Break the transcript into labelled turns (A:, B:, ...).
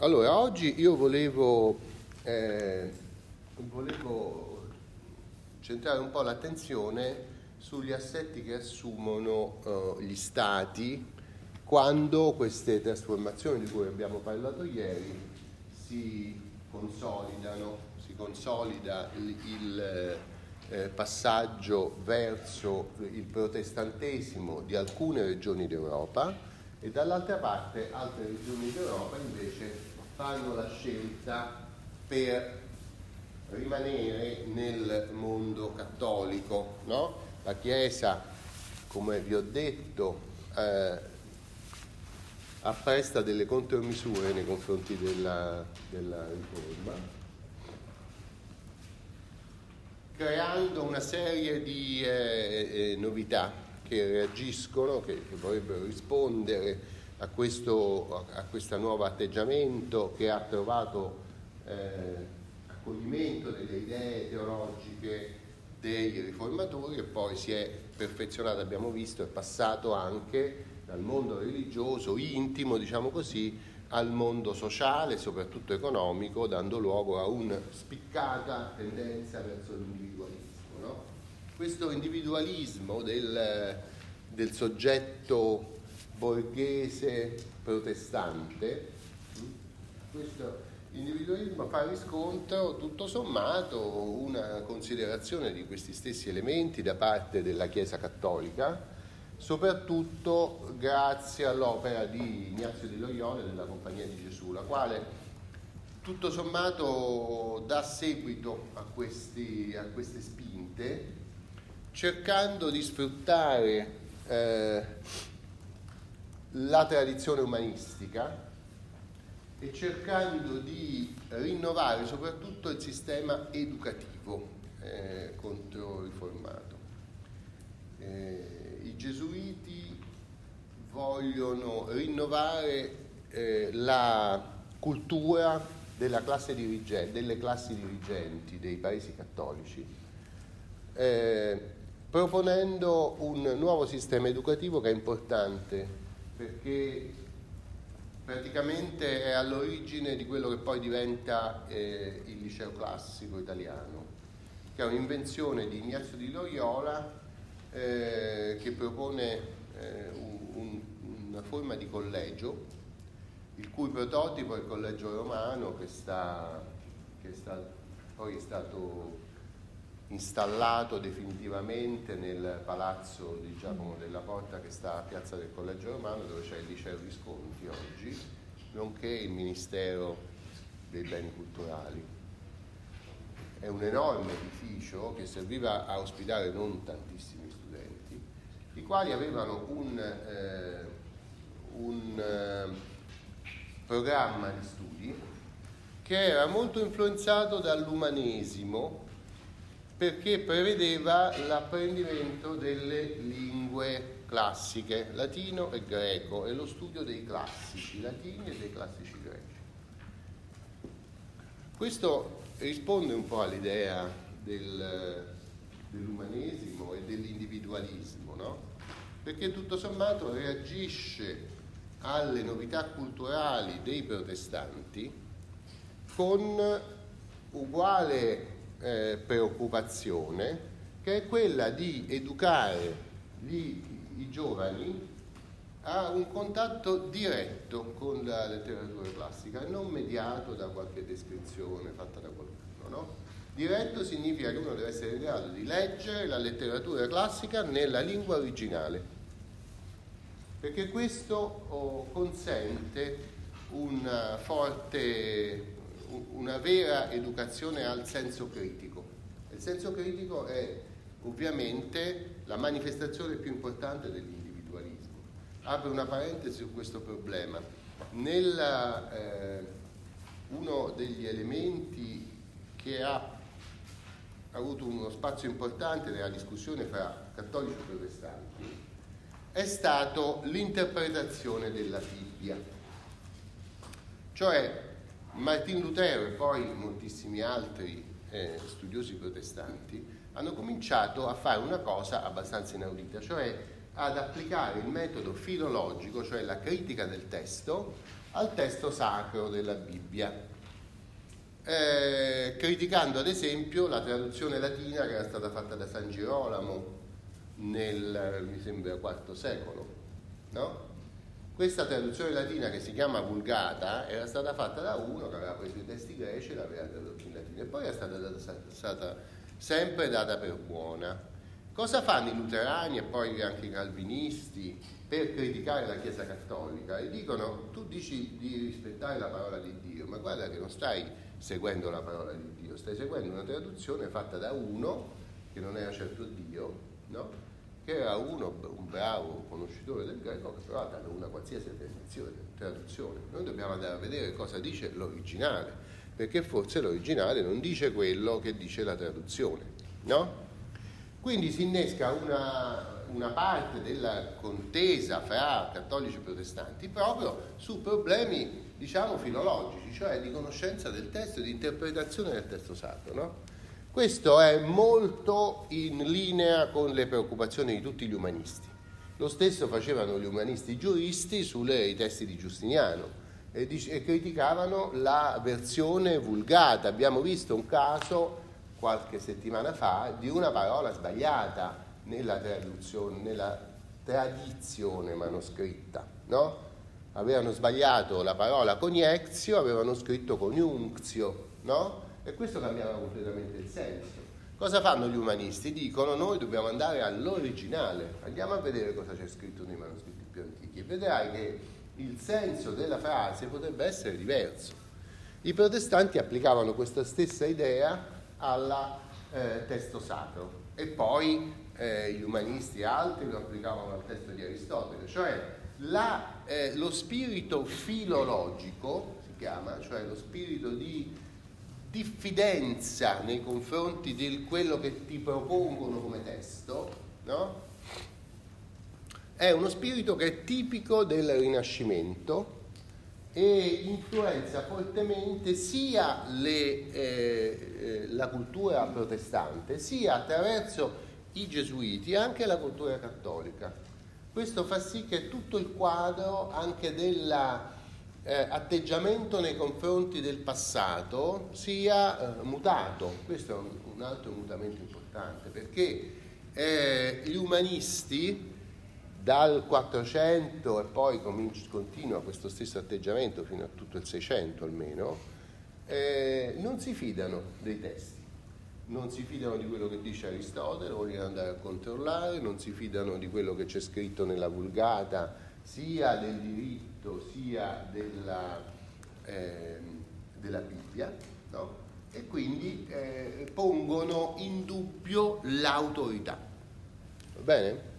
A: Allora, oggi io volevo, eh, volevo centrare un po' l'attenzione sugli assetti che assumono eh, gli stati quando queste trasformazioni di cui abbiamo parlato ieri si consolidano, si consolida il, il eh, passaggio verso il protestantesimo di alcune regioni d'Europa e dall'altra parte altre regioni d'Europa invece fanno la scelta per rimanere nel mondo cattolico. No? La Chiesa, come vi ho detto, eh, appresta delle contromisure nei confronti della, della riforma, creando una serie di eh, eh, novità che reagiscono, che, che vorrebbero rispondere a questo a questo nuovo atteggiamento che ha trovato eh, accoglimento delle idee teologiche dei riformatori e poi si è perfezionato, abbiamo visto, è passato anche dal mondo religioso intimo, diciamo così, al mondo sociale, soprattutto economico, dando luogo a una spiccata tendenza verso l'individualismo. Questo individualismo del, del soggetto borghese protestante, questo individualismo fa riscontro tutto sommato una considerazione di questi stessi elementi da parte della Chiesa cattolica, soprattutto grazie all'opera di Ignazio di Loyola e della Compagnia di Gesù, la quale tutto sommato dà seguito a, questi, a queste spinte, cercando di sfruttare eh, la tradizione umanistica e cercando di rinnovare soprattutto il sistema educativo eh, controriformato. Eh, I gesuiti vogliono rinnovare eh, la cultura classe dirigente, delle classi dirigenti dei paesi cattolici, eh, proponendo un nuovo sistema educativo che è importante perché praticamente è all'origine di quello che poi diventa eh, il liceo classico italiano, che è un'invenzione di Ignazio di Loyola eh, che propone eh, un, una forma di collegio, il cui prototipo è il collegio romano che, sta, che sta, poi è stato installato definitivamente nel palazzo di Giacomo della Porta che sta a Piazza del Collegio Romano dove c'è il liceo Visconti oggi, nonché il Ministero dei Beni Culturali. È un enorme edificio che serviva a ospitare non tantissimi studenti, i quali avevano un, eh, un eh, programma di studi che era molto influenzato dall'umanesimo perché prevedeva l'apprendimento delle lingue classiche, latino e greco, e lo studio dei classici latini e dei classici greci. Questo risponde un po' all'idea del, dell'umanesimo e dell'individualismo, no? perché tutto sommato reagisce alle novità culturali dei protestanti con uguale eh, preoccupazione che è quella di educare gli, i giovani a un contatto diretto con la letteratura classica, non mediato da qualche descrizione fatta da qualcuno. No? Diretto significa che uno deve essere in grado di leggere la letteratura classica nella lingua originale, perché questo oh, consente una forte una vera educazione al senso critico. Il senso critico è ovviamente la manifestazione più importante dell'individualismo. Apro una parentesi su questo problema. Nella, eh, uno degli elementi che ha avuto uno spazio importante nella discussione fra cattolici e protestanti è stato l'interpretazione della Bibbia. Cioè Martin Lutero e poi moltissimi altri eh, studiosi protestanti hanno cominciato a fare una cosa abbastanza inaudita, cioè ad applicare il metodo filologico, cioè la critica del testo, al testo sacro della Bibbia, eh, criticando ad esempio la traduzione latina che era stata fatta da San Girolamo nel, mi sembra, IV secolo. No? Questa traduzione latina che si chiama Vulgata era stata fatta da uno che aveva preso i testi greci e l'aveva tradotto in latino e poi è stata, stata sempre data per buona. Cosa fanno i luterani e poi anche i calvinisti per criticare la Chiesa cattolica? E dicono, tu dici di rispettare la parola di Dio, ma guarda che non stai seguendo la parola di Dio, stai seguendo una traduzione fatta da uno che non era certo Dio, no? Che era uno, un bravo conoscitore del greco che però ha dato una qualsiasi traduzione. Noi dobbiamo andare a vedere cosa dice l'originale, perché forse l'originale non dice quello che dice la traduzione, no? Quindi si innesca una, una parte della contesa fra cattolici e protestanti proprio su problemi diciamo filologici, cioè di conoscenza del testo e di interpretazione del testo sacro. No? Questo è molto in linea con le preoccupazioni di tutti gli umanisti. Lo stesso facevano gli umanisti giuristi sui testi di Giustiniano e, dic- e criticavano la versione vulgata. Abbiamo visto un caso qualche settimana fa di una parola sbagliata nella traduzione, nella tradizione manoscritta, no? avevano sbagliato la parola coniexio, avevano scritto coniunzio, no? E questo cambiava completamente il senso. Cosa fanno gli umanisti? Dicono noi dobbiamo andare all'originale, andiamo a vedere cosa c'è scritto nei manoscritti più antichi e vedrai che il senso della frase potrebbe essere diverso. I protestanti applicavano questa stessa idea al eh, testo sacro e poi eh, gli umanisti e altri lo applicavano al testo di Aristotele, cioè la, eh, lo spirito filologico, si chiama, cioè lo spirito di diffidenza nei confronti di quello che ti propongono come testo, no? è uno spirito che è tipico del Rinascimento e influenza fortemente sia le, eh, eh la cultura protestante, sia attraverso i gesuiti, anche la cultura cattolica. Questo fa sì che tutto il quadro anche dell'atteggiamento eh, nei confronti del passato sia eh, mutato. Questo è un, un, altro mutamento importante perché eh, gli umanisti dal 400 e poi continua questo stesso atteggiamento fino a tutto il 600 almeno, eh, non si fidano dei testi non si fidano di quello che dice Aristotele, vogliono andare a controllare, non si fidano di quello che c'è scritto nella vulgata, sia del diritto sia della, eh, della Bibbia, no? e quindi eh, pongono in dubbio l'autorità. Va bene?